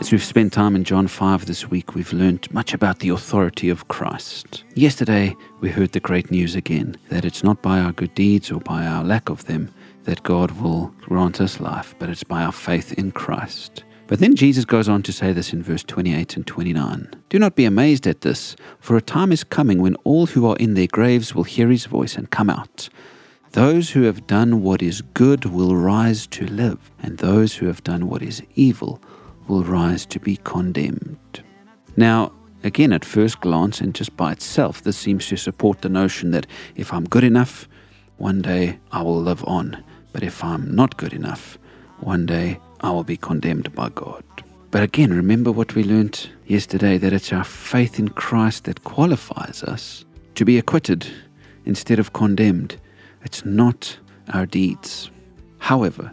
As we've spent time in John 5 this week, we've learned much about the authority of Christ. Yesterday, we heard the great news again that it's not by our good deeds or by our lack of them that God will grant us life, but it's by our faith in Christ. But then Jesus goes on to say this in verse 28 and 29. Do not be amazed at this, for a time is coming when all who are in their graves will hear his voice and come out. Those who have done what is good will rise to live, and those who have done what is evil will rise to be condemned. Now, again, at first glance and just by itself, this seems to support the notion that if I'm good enough, one day I will live on. But if I'm not good enough, one day I will be condemned by God. But again, remember what we learnt yesterday that it's our faith in Christ that qualifies us to be acquitted instead of condemned. It's not our deeds. However,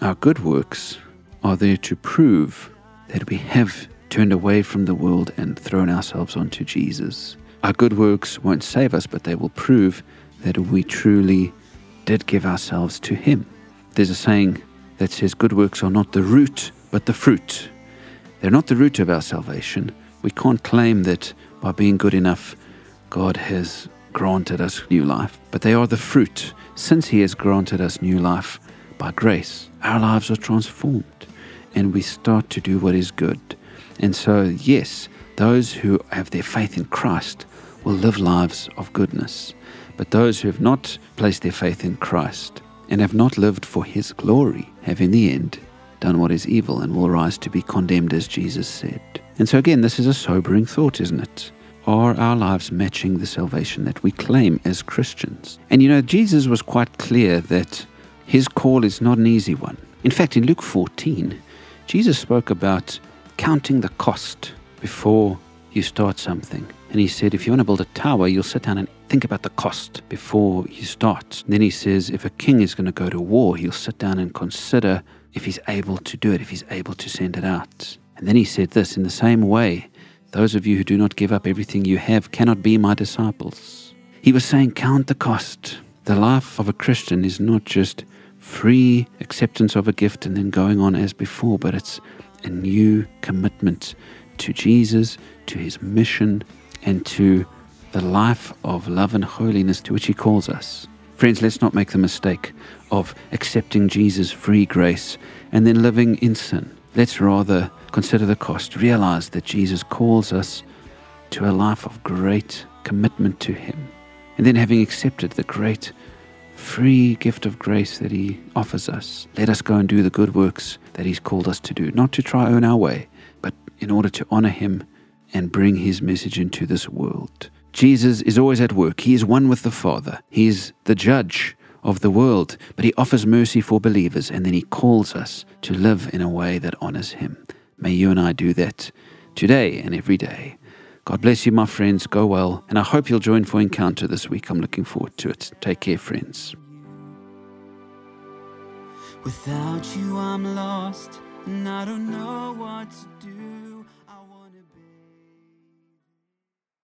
our good works are there to prove that we have turned away from the world and thrown ourselves onto Jesus. Our good works won't save us, but they will prove that we truly did give ourselves to Him. There's a saying that says good works are not the root, but the fruit. They're not the root of our salvation. We can't claim that by being good enough, God has granted us new life, but they are the fruit. Since He has granted us new life by grace, our lives are transformed and we start to do what is good. And so, yes, those who have their faith in Christ will live lives of goodness. But those who have not placed their faith in Christ and have not lived for His glory have in the end done what is evil and will rise to be condemned, as Jesus said. And so, again, this is a sobering thought, isn't it? Are our lives matching the salvation that we claim as Christians? And you know, Jesus was quite clear that his call is not an easy one. In fact, in Luke 14, Jesus spoke about counting the cost before you start something. And he said, if you want to build a tower, you'll sit down and think about the cost before you start. then he says, if a king is going to go to war, he'll sit down and consider if he's able to do it, if he's able to send it out. And then he said this in the same way, those of you who do not give up everything you have cannot be my disciples. He was saying, count the cost. The life of a Christian is not just free acceptance of a gift and then going on as before, but it's a new commitment to Jesus, to his mission, and to the life of love and holiness to which he calls us. Friends, let's not make the mistake of accepting Jesus' free grace and then living in sin. Let's rather consider the cost, realize that Jesus calls us to a life of great commitment to him. And then, having accepted the great free gift of grace that He offers us. Let us go and do the good works that He's called us to do, not to try earn our way, but in order to honor Him and bring His message into this world. Jesus is always at work. He is one with the Father. He is the judge of the world, but He offers mercy for believers, and then He calls us to live in a way that honors Him. May you and I do that today and every day. God bless you, my friends. Go well. And I hope you'll join for Encounter this week. I'm looking forward to it. Take care, friends. Without you, I'm lost, and I don't know what to do.